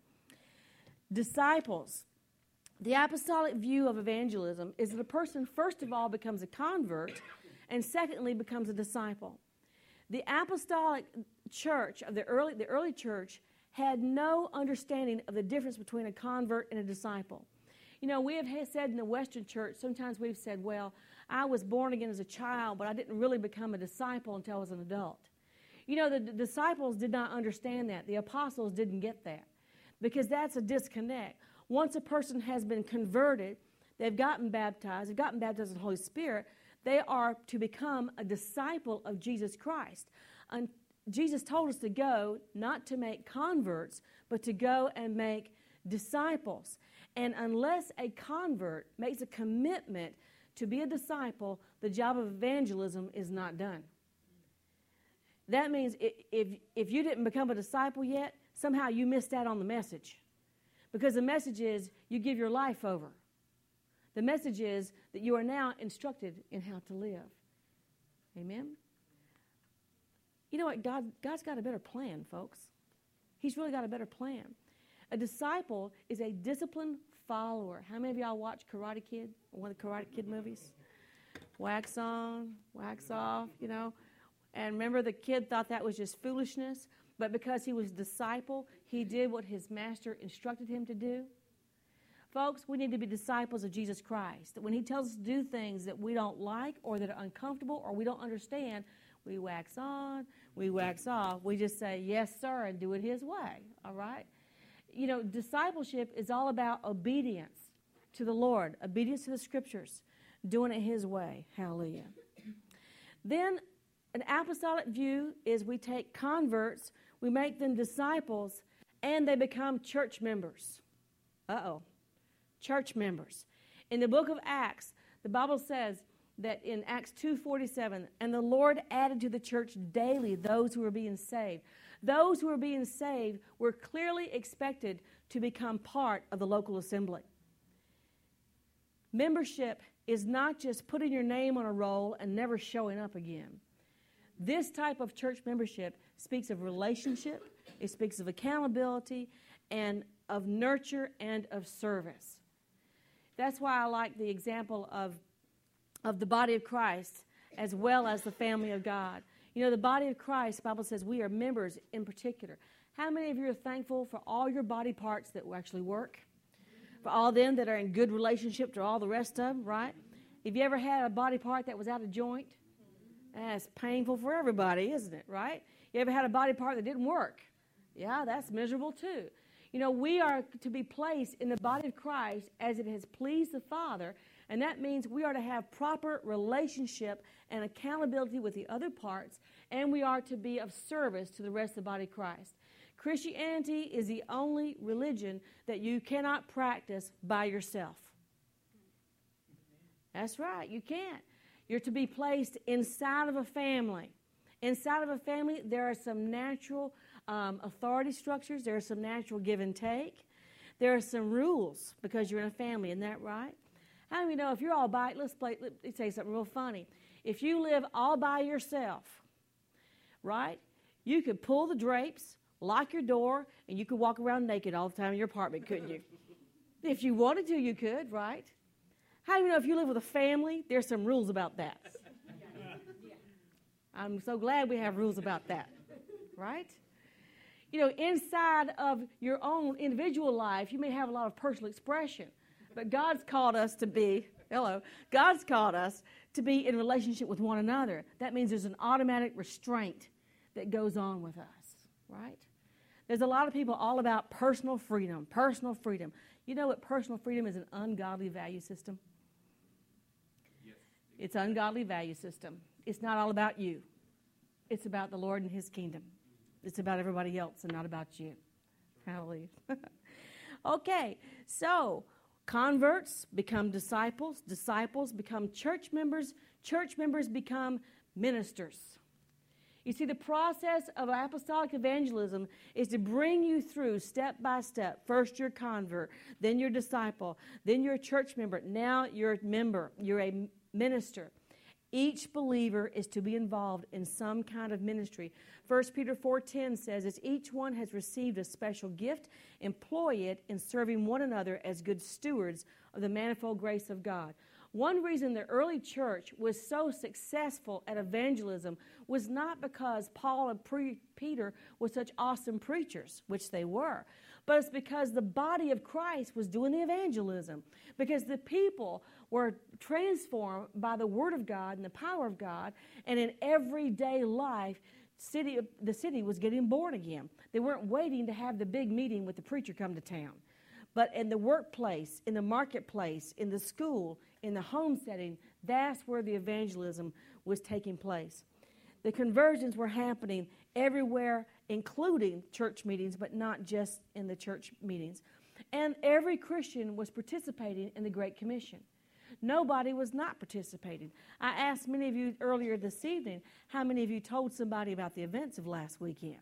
Disciples. The apostolic view of evangelism is that a person, first of all, becomes a convert, and secondly, becomes a disciple. The apostolic church of the early, the early church had no understanding of the difference between a convert and a disciple. You know, we have said in the Western church, sometimes we've said, well, I was born again as a child, but I didn't really become a disciple until I was an adult. You know, the, the disciples did not understand that. The apostles didn't get that because that's a disconnect. Once a person has been converted, they've gotten baptized, they've gotten baptized in the Holy Spirit, they are to become a disciple of Jesus Christ. And Jesus told us to go not to make converts, but to go and make disciples. And unless a convert makes a commitment to be a disciple, the job of evangelism is not done. That means if, if you didn't become a disciple yet, somehow you missed out on the message. Because the message is you give your life over. The message is that you are now instructed in how to live. Amen? You know what? God, God's got a better plan, folks. He's really got a better plan. A disciple is a disciplined follower. How many of y'all watch Karate Kid, one of the Karate Kid movies? Wax on, wax off, you know. And remember, the kid thought that was just foolishness, but because he was disciple, he did what his master instructed him to do. Folks, we need to be disciples of Jesus Christ. When he tells us to do things that we don't like or that are uncomfortable or we don't understand, we wax on, we wax off. We just say, yes, sir, and do it his way. All right? You know, discipleship is all about obedience to the Lord, obedience to the scriptures, doing it his way. Hallelujah. then, an apostolic view is we take converts, we make them disciples, and they become church members. Uh oh. Church members. In the book of Acts, the Bible says that in Acts 2:47, and the Lord added to the church daily those who were being saved. Those who were being saved were clearly expected to become part of the local assembly. Membership is not just putting your name on a roll and never showing up again. This type of church membership speaks of relationship, it speaks of accountability, and of nurture and of service. That's why I like the example of, of the body of Christ as well as the family of God. You know, the body of Christ, Bible says we are members in particular. How many of you are thankful for all your body parts that actually work? For all them that are in good relationship to all the rest of them, right? Have you ever had a body part that was out of joint? That's painful for everybody, isn't it, right? You ever had a body part that didn't work? Yeah, that's miserable too. You know, we are to be placed in the body of Christ as it has pleased the Father, and that means we are to have proper relationship and accountability with the other parts, and we are to be of service to the rest of the body of Christ. Christianity is the only religion that you cannot practice by yourself. That's right, you can't. You're to be placed inside of a family. Inside of a family, there are some natural um, authority structures, there are some natural give and take. There are some rules because you're in a family, isn't that right? How do you know if you're all by, let's, play, let's say something real funny. If you live all by yourself, right, you could pull the drapes, lock your door, and you could walk around naked all the time in your apartment, couldn't you? if you wanted to, you could, right? How do you know if you live with a family, there's some rules about that? I'm so glad we have rules about that, right? You know, inside of your own individual life, you may have a lot of personal expression, but God's called us to be, hello, God's called us to be in relationship with one another. That means there's an automatic restraint that goes on with us, right? There's a lot of people all about personal freedom, personal freedom. You know what personal freedom is an ungodly value system? Yes. It's ungodly value system. It's not all about you. It's about the Lord and his kingdom. It's about everybody else and not about you. Hallelujah. okay, so converts become disciples, disciples become church members, church members become ministers. You see, the process of apostolic evangelism is to bring you through step by step. First, you're convert, then you're disciple, then you're a church member, now you're a member, you're a minister. Each believer is to be involved in some kind of ministry. 1 Peter 4:10 says, "As each one has received a special gift, employ it in serving one another as good stewards of the manifold grace of God." One reason the early church was so successful at evangelism was not because Paul and pre- Peter were such awesome preachers, which they were, but it's because the body of Christ was doing the evangelism. Because the people were transformed by the Word of God and the power of God, and in everyday life, city, the city was getting born again. They weren't waiting to have the big meeting with the preacher come to town. But in the workplace, in the marketplace, in the school, in the home setting, that's where the evangelism was taking place. The conversions were happening everywhere, including church meetings, but not just in the church meetings. And every Christian was participating in the Great Commission. Nobody was not participating. I asked many of you earlier this evening how many of you told somebody about the events of last weekend.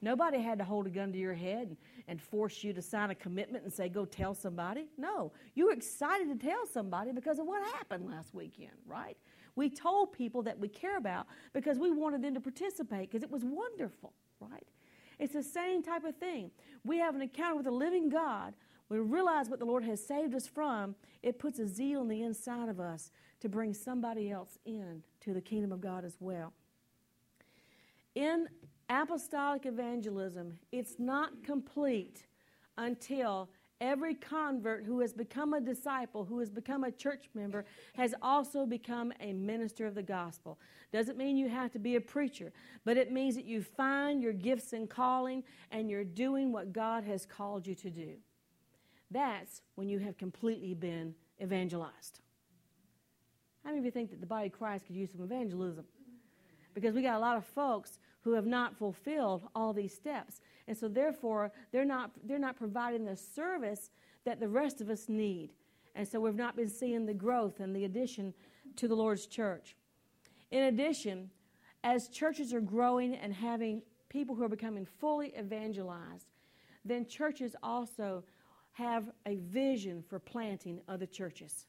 Nobody had to hold a gun to your head and, and force you to sign a commitment and say, go tell somebody. No, you were excited to tell somebody because of what happened last weekend, right? We told people that we care about because we wanted them to participate because it was wonderful, right? It's the same type of thing. We have an encounter with the living God. We realize what the Lord has saved us from. It puts a zeal in the inside of us to bring somebody else in to the kingdom of God as well. In apostolic evangelism, it's not complete until every convert who has become a disciple, who has become a church member, has also become a minister of the gospel. Doesn't mean you have to be a preacher, but it means that you find your gifts and calling and you're doing what God has called you to do. That's when you have completely been evangelized. How many of you think that the body of Christ could use some evangelism? Because we got a lot of folks who have not fulfilled all these steps. And so therefore they're not they're not providing the service that the rest of us need. And so we've not been seeing the growth and the addition to the Lord's church. In addition, as churches are growing and having people who are becoming fully evangelized, then churches also have a vision for planting other churches.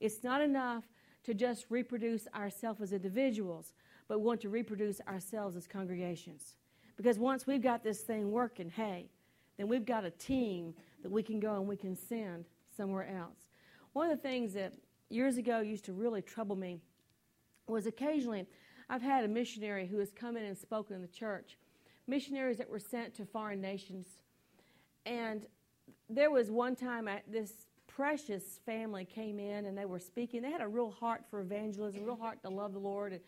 It's not enough to just reproduce ourselves as individuals, but we want to reproduce ourselves as congregations. Because once we've got this thing working, hey, then we've got a team that we can go and we can send somewhere else. One of the things that years ago used to really trouble me was occasionally I've had a missionary who has come in and spoken in the church, missionaries that were sent to foreign nations. And there was one time I, this precious family came in and they were speaking. They had a real heart for evangelism, a real heart to love the Lord and,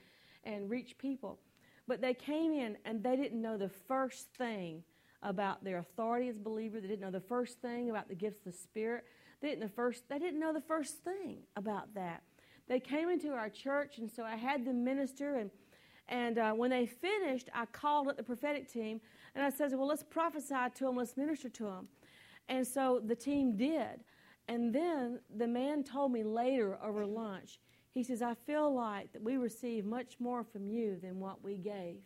and reach people. But they came in and they didn't know the first thing about their authority as a believer. They didn't know the first thing about the gifts of the Spirit. They didn't, the first, they didn't know the first thing about that. They came into our church, and so I had them minister. And, and uh, when they finished, I called up the prophetic team and I said, Well, let's prophesy to them, let's minister to them. And so the team did. And then the man told me later over lunch, he says, I feel like that we received much more from you than what we gave.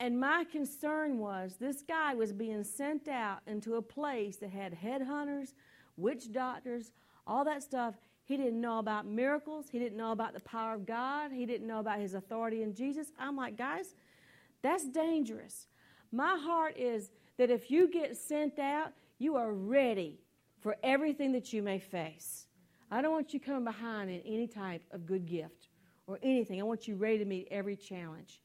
And my concern was this guy was being sent out into a place that had headhunters, witch doctors, all that stuff. He didn't know about miracles. He didn't know about the power of God. He didn't know about his authority in Jesus. I'm like, guys, that's dangerous. My heart is that if you get sent out, you are ready for everything that you may face. I don't want you coming behind in any type of good gift or anything. I want you ready to meet every challenge.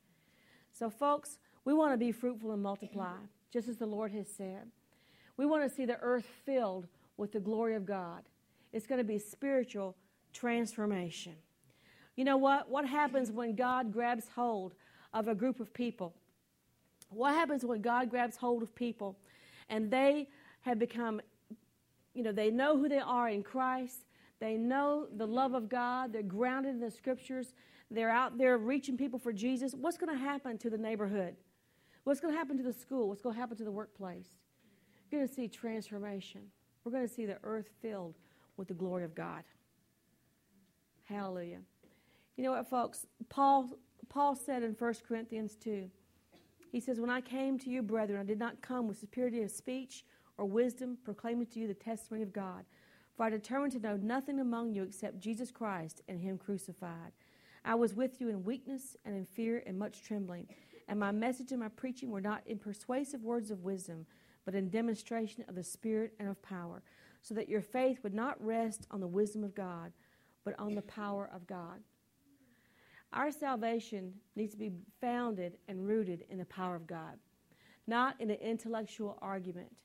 So, folks, we want to be fruitful and multiply, just as the Lord has said. We want to see the earth filled with the glory of God. It's going to be spiritual transformation. You know what? What happens when God grabs hold of a group of people? What happens when God grabs hold of people and they have become, you know, they know who they are in Christ, they know the love of God, they're grounded in the scriptures, they're out there reaching people for Jesus? What's going to happen to the neighborhood? What's going to happen to the school? What's going to happen to the workplace? You're going to see transformation. We're going to see the earth filled with the glory of God. Hallelujah. You know what, folks? Paul, Paul said in 1 Corinthians 2, he says, When I came to you, brethren, I did not come with superiority of speech or wisdom, proclaiming to you the testimony of God. For I determined to know nothing among you except Jesus Christ and Him crucified. I was with you in weakness and in fear and much trembling. And my message and my preaching were not in persuasive words of wisdom, but in demonstration of the Spirit and of power, so that your faith would not rest on the wisdom of God, but on the power of God. Our salvation needs to be founded and rooted in the power of God, not in an intellectual argument,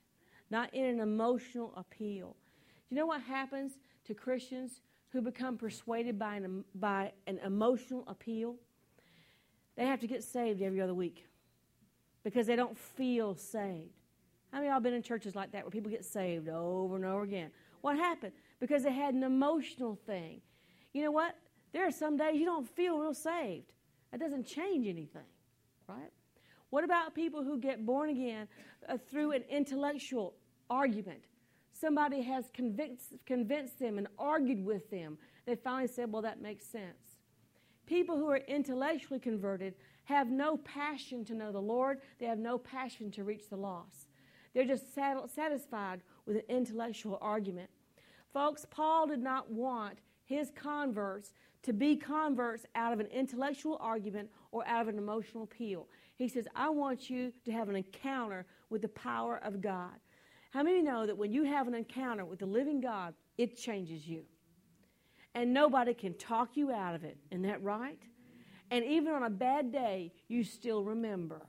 not in an emotional appeal. You know what happens to Christians who become persuaded by an, by an emotional appeal? They have to get saved every other week because they don't feel saved. How many of y'all been in churches like that where people get saved over and over again? What happened? Because they had an emotional thing. You know what? There are some days you don't feel real saved. That doesn't change anything, right? What about people who get born again uh, through an intellectual argument? Somebody has convinced, convinced them and argued with them. They finally said, well, that makes sense. People who are intellectually converted have no passion to know the Lord, they have no passion to reach the lost. They're just satisfied with an intellectual argument. Folks, Paul did not want his converts to be converts out of an intellectual argument or out of an emotional appeal. He says, I want you to have an encounter with the power of God. How many know that when you have an encounter with the living God, it changes you? and nobody can talk you out of it. Isn't that right? And even on a bad day, you still remember.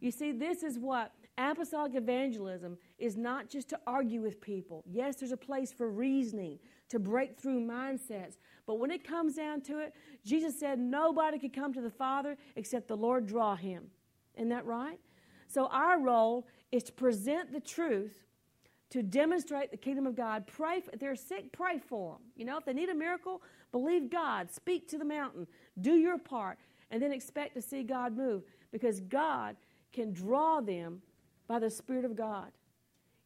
You see, this is what apostolic evangelism is not just to argue with people. Yes, there's a place for reasoning, to break through mindsets. But when it comes down to it, Jesus said nobody could come to the Father except the Lord draw him. Isn't that right? So our role is to present the truth to demonstrate the kingdom of God. Pray if they're sick, pray for them. You know, if they need a miracle, believe God, speak to the mountain, do your part, and then expect to see God move because God can draw them by the Spirit of God.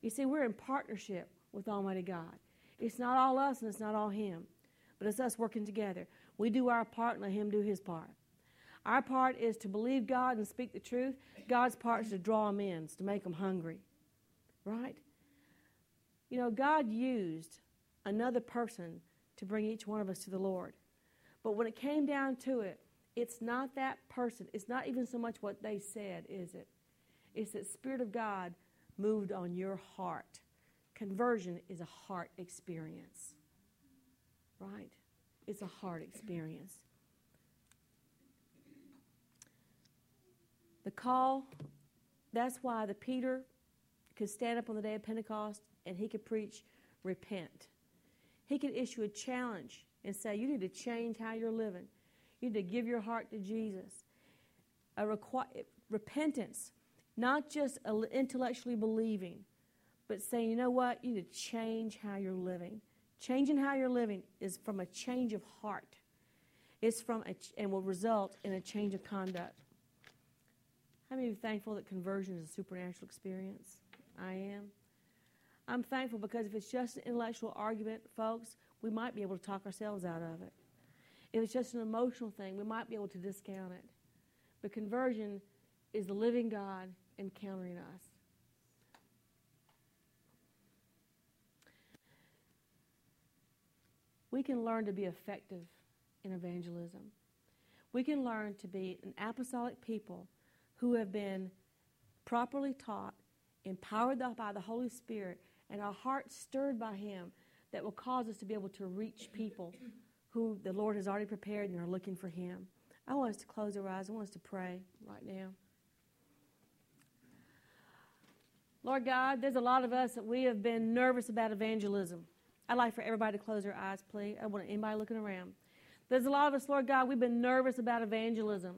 You see, we're in partnership with Almighty God. It's not all us and it's not all Him, but it's us working together. We do our part and let Him do His part. Our part is to believe God and speak the truth. God's part is to draw them in, to make them hungry. Right? You know, God used another person to bring each one of us to the Lord. But when it came down to it, it's not that person. It's not even so much what they said, is it? It's that Spirit of God moved on your heart. Conversion is a heart experience, right? It's a heart experience. The call, that's why the Peter could stand up on the day of Pentecost and he could preach, repent. He could issue a challenge and say, You need to change how you're living. You need to give your heart to Jesus. A requ- repentance, not just intellectually believing, but saying, You know what? You need to change how you're living. Changing how you're living is from a change of heart. It's from a, and will result in a change of conduct. How many of you thankful that conversion is a supernatural experience? I am. I'm thankful because if it's just an intellectual argument, folks, we might be able to talk ourselves out of it. If it's just an emotional thing, we might be able to discount it. But conversion is the living God encountering us. We can learn to be effective in evangelism. We can learn to be an apostolic people who have been properly taught, empowered by the Holy Spirit, and our hearts stirred by Him that will cause us to be able to reach people who the Lord has already prepared and are looking for Him. I want us to close our eyes. I want us to pray right now. Lord God, there's a lot of us that we have been nervous about evangelism. I'd like for everybody to close their eyes, please. I don't want anybody looking around. There's a lot of us, Lord God, we've been nervous about evangelism.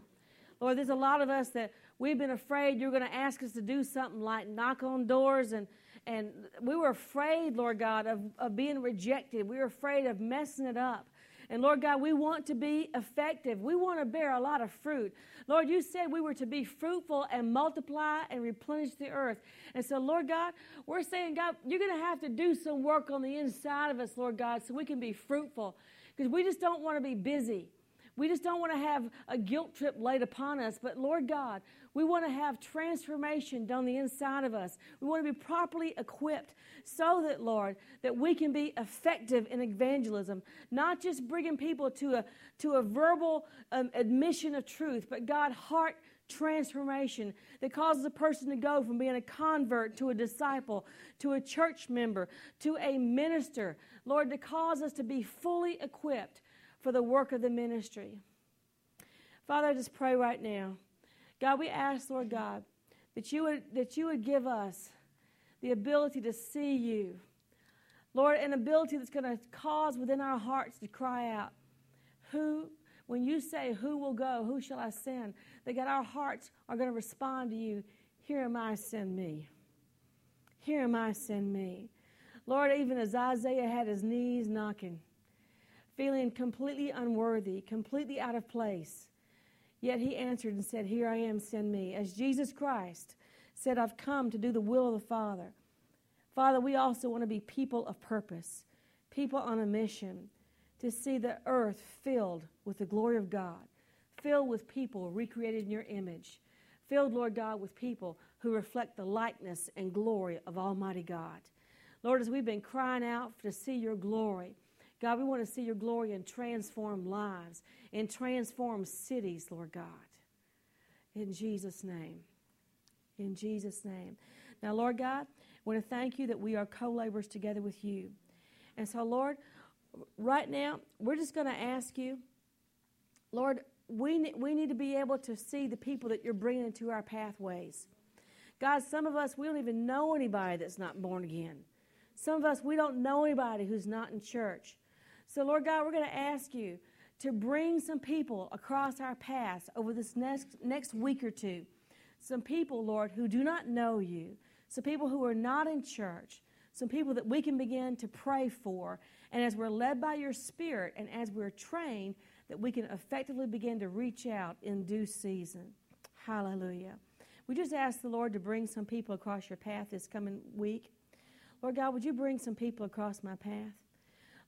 Lord, there's a lot of us that we've been afraid you're going to ask us to do something like knock on doors and and we were afraid, Lord God, of, of being rejected. We were afraid of messing it up. And Lord God, we want to be effective. We want to bear a lot of fruit. Lord, you said we were to be fruitful and multiply and replenish the earth. And so, Lord God, we're saying, God, you're going to have to do some work on the inside of us, Lord God, so we can be fruitful. Because we just don't want to be busy. We just don't want to have a guilt trip laid upon us. But Lord God, we want to have transformation done the inside of us. We want to be properly equipped so that, Lord, that we can be effective in evangelism, not just bringing people to a, to a verbal um, admission of truth, but God, heart transformation that causes a person to go from being a convert to a disciple, to a church member, to a minister. Lord, to cause us to be fully equipped for the work of the ministry. Father, I just pray right now. God, we ask, Lord God, that you would, that you would give us the ability to see you. Lord, an ability that's going to cause within our hearts to cry out, Who, when you say, Who will go? Who shall I send? That God, our hearts are going to respond to you, Here am I, send me. Here am I, send me. Lord, even as Isaiah had his knees knocking, feeling completely unworthy, completely out of place. Yet he answered and said, Here I am, send me. As Jesus Christ said, I've come to do the will of the Father. Father, we also want to be people of purpose, people on a mission to see the earth filled with the glory of God, filled with people recreated in your image, filled, Lord God, with people who reflect the likeness and glory of Almighty God. Lord, as we've been crying out to see your glory, God, we want to see your glory and transform lives and transform cities, Lord God. In Jesus' name. In Jesus' name. Now, Lord God, I want to thank you that we are co laborers together with you. And so, Lord, right now, we're just going to ask you, Lord, we, we need to be able to see the people that you're bringing into our pathways. God, some of us, we don't even know anybody that's not born again. Some of us, we don't know anybody who's not in church. So, Lord God, we're going to ask you to bring some people across our paths over this next, next week or two. Some people, Lord, who do not know you. Some people who are not in church. Some people that we can begin to pray for. And as we're led by your Spirit and as we're trained, that we can effectively begin to reach out in due season. Hallelujah. We just ask the Lord to bring some people across your path this coming week. Lord God, would you bring some people across my path?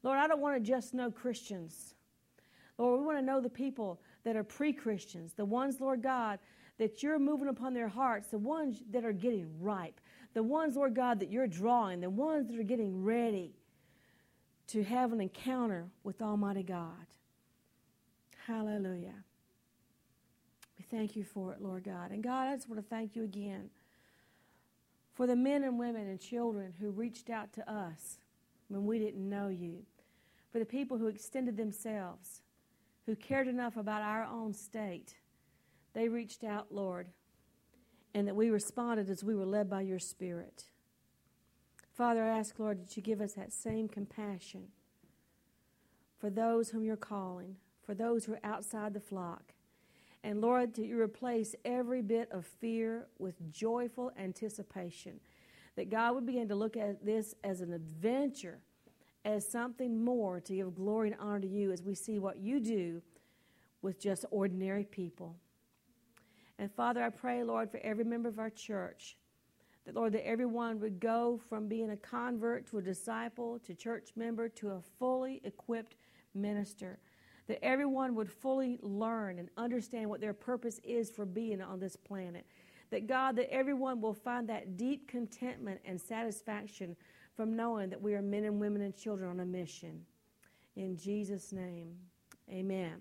Lord, I don't want to just know Christians. Lord, we want to know the people that are pre Christians, the ones, Lord God, that you're moving upon their hearts, the ones that are getting ripe, the ones, Lord God, that you're drawing, the ones that are getting ready to have an encounter with Almighty God. Hallelujah. We thank you for it, Lord God. And God, I just want to thank you again For the men and women and children who reached out to us when we didn't know you. For the people who extended themselves, who cared enough about our own state. They reached out, Lord, and that we responded as we were led by your Spirit. Father, I ask, Lord, that you give us that same compassion for those whom you're calling, for those who are outside the flock. And Lord, that you replace every bit of fear with joyful anticipation. That God would begin to look at this as an adventure, as something more to give glory and honor to you as we see what you do with just ordinary people. And Father, I pray, Lord, for every member of our church, that, Lord, that everyone would go from being a convert to a disciple to church member to a fully equipped minister that everyone would fully learn and understand what their purpose is for being on this planet. That God, that everyone will find that deep contentment and satisfaction from knowing that we are men and women and children on a mission. In Jesus' name, amen.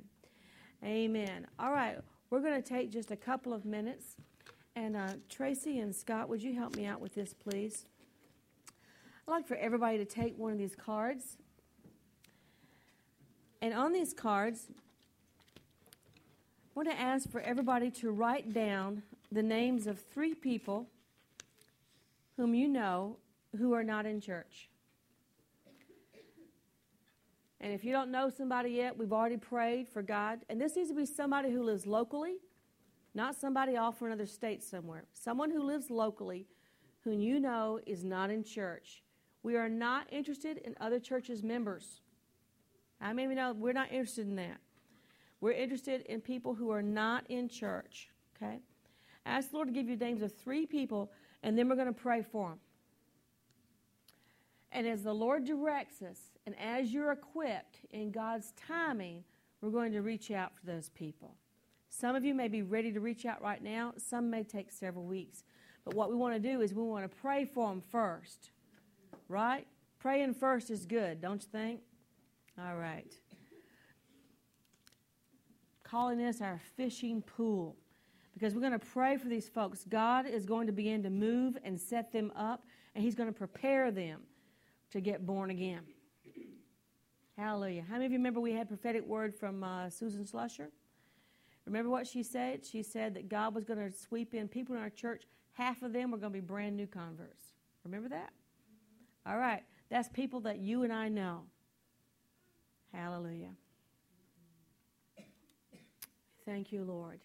Amen. All right, we're going to take just a couple of minutes. And uh, Tracy and Scott, would you help me out with this, please? I'd like for everybody to take one of these cards and on these cards, I want to ask for everybody to write down the names of three people whom you know who are not in church. And if you don't know somebody yet, we've already prayed for God. And this needs to be somebody who lives locally, not somebody off in another state somewhere. Someone who lives locally whom you know is not in church. We are not interested in other churches' members. I mean, we know we're not interested in that. We're interested in people who are not in church. Okay? Ask the Lord to give you names of three people, and then we're going to pray for them. And as the Lord directs us, and as you're equipped in God's timing, we're going to reach out for those people. Some of you may be ready to reach out right now, some may take several weeks. But what we want to do is we want to pray for them first. Right? Praying first is good, don't you think? All right. Calling this our fishing pool because we're going to pray for these folks. God is going to begin to move and set them up, and He's going to prepare them to get born again. Hallelujah. How many of you remember we had prophetic word from uh, Susan Slusher? Remember what she said? She said that God was going to sweep in people in our church. Half of them were going to be brand new converts. Remember that? All right. That's people that you and I know. Hallelujah. Thank you, Lord.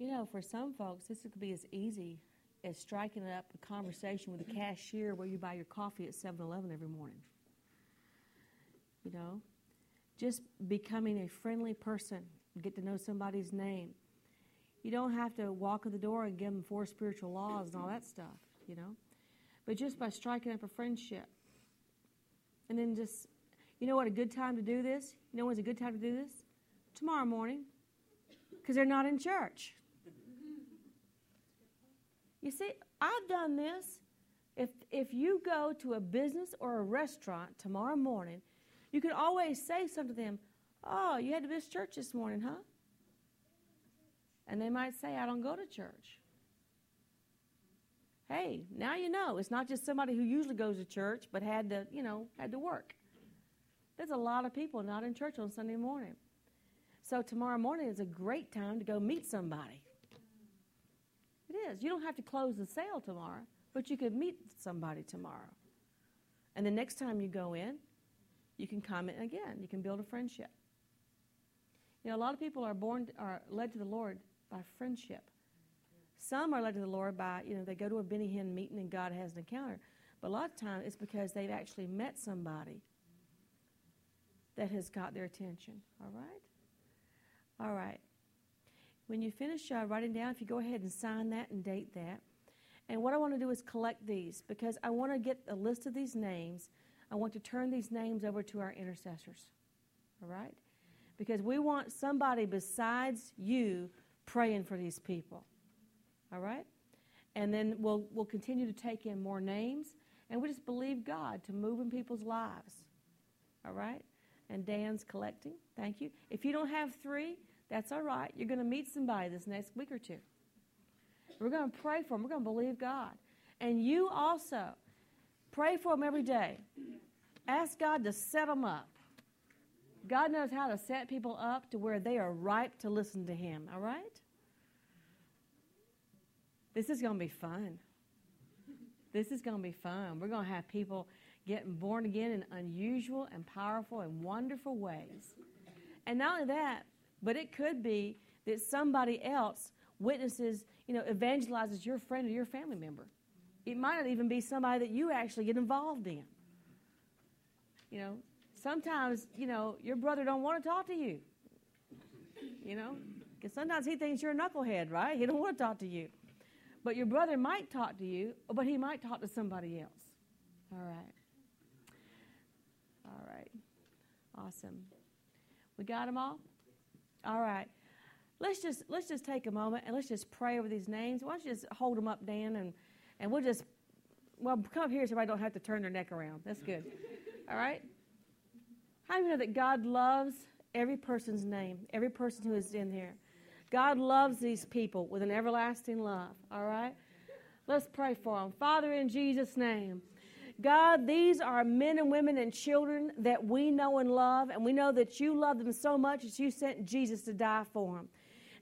You know, for some folks, this could be as easy as striking up a conversation with a cashier where you buy your coffee at 7 Eleven every morning. You know, just becoming a friendly person, get to know somebody's name. You don't have to walk in the door and give them four spiritual laws and all that stuff, you know, but just by striking up a friendship. And then just, you know what, a good time to do this? You know when's a good time to do this? Tomorrow morning, because they're not in church. You see, I've done this. If, if you go to a business or a restaurant tomorrow morning, you can always say something to them, Oh, you had to miss church this morning, huh? And they might say, I don't go to church. Hey, now you know. It's not just somebody who usually goes to church but had to, you know, had to work. There's a lot of people not in church on Sunday morning. So tomorrow morning is a great time to go meet somebody. Is. You don't have to close the sale tomorrow, but you could meet somebody tomorrow. And the next time you go in, you can comment again. You can build a friendship. You know, a lot of people are born are led to the Lord by friendship. Some are led to the Lord by, you know, they go to a Benny Hinn meeting and God has an encounter. But a lot of times it's because they've actually met somebody that has got their attention. All right? All right. When you finish uh, writing down, if you go ahead and sign that and date that. And what I want to do is collect these because I want to get a list of these names. I want to turn these names over to our intercessors. All right? Because we want somebody besides you praying for these people. All right? And then we'll, we'll continue to take in more names. And we just believe God to move in people's lives. All right? And Dan's collecting. Thank you. If you don't have three, that's all right. You're going to meet somebody this next week or two. We're going to pray for them. We're going to believe God. And you also pray for them every day. Ask God to set them up. God knows how to set people up to where they are ripe to listen to Him, all right? This is going to be fun. This is going to be fun. We're going to have people getting born again in unusual and powerful and wonderful ways. And not only that, but it could be that somebody else witnesses, you know, evangelizes your friend or your family member. It might not even be somebody that you actually get involved in. You know, sometimes, you know, your brother don't want to talk to you. You know, because sometimes he thinks you're a knucklehead, right? He don't want to talk to you. But your brother might talk to you, but he might talk to somebody else. All right. All right. Awesome. We got them all? All right. Let's just let's just take a moment and let's just pray over these names. Why don't you just hold them up, Dan, and and we'll just well come up here so I don't have to turn their neck around. That's good. All right. How do you know that God loves every person's name, every person who is in here? God loves these people with an everlasting love. All right? Let's pray for them. Father, in Jesus' name, God, these are men and women and children that we know and love, and we know that you love them so much that you sent Jesus to die for them.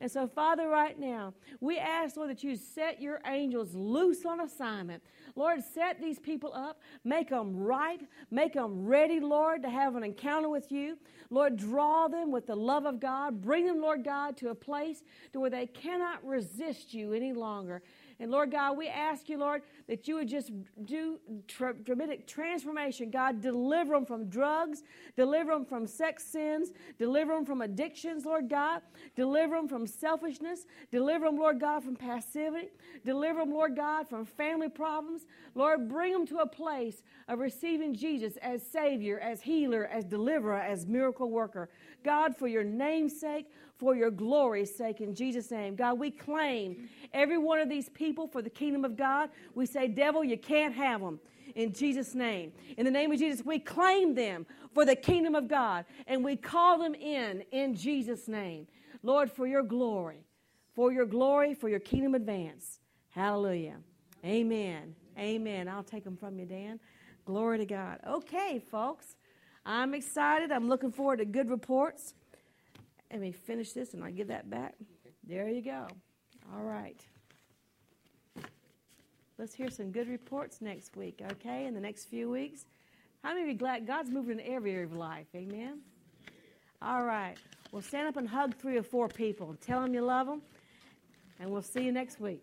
And so, Father, right now, we ask, Lord, that you set your angels loose on assignment. Lord, set these people up, make them right, make them ready, Lord, to have an encounter with you. Lord, draw them with the love of God. Bring them, Lord God, to a place to where they cannot resist you any longer. And Lord God, we ask you, Lord, that you would just do dramatic transformation. God, deliver them from drugs, deliver them from sex sins, deliver them from addictions, Lord God, deliver them from selfishness, deliver them, Lord God, from passivity, deliver them, Lord God, from family problems. Lord, bring them to a place of receiving Jesus as Savior, as healer, as deliverer, as miracle worker. God, for your name's sake, for your glory's sake, in Jesus' name. God, we claim every one of these people for the kingdom of God. We say, devil, you can't have them. In Jesus' name. In the name of Jesus, we claim them for the kingdom of God and we call them in in Jesus' name. Lord, for your glory, for your glory, for your kingdom advance. Hallelujah. Amen. Amen. I'll take them from you, Dan. Glory to God. Okay, folks. I'm excited. I'm looking forward to good reports. Let me finish this and I'll give that back. There you go. All right. Let's hear some good reports next week, okay? In the next few weeks. How many of you glad God's moving in every area of life? Amen? All right. Well, stand up and hug three or four people. Tell them you love them. And we'll see you next week.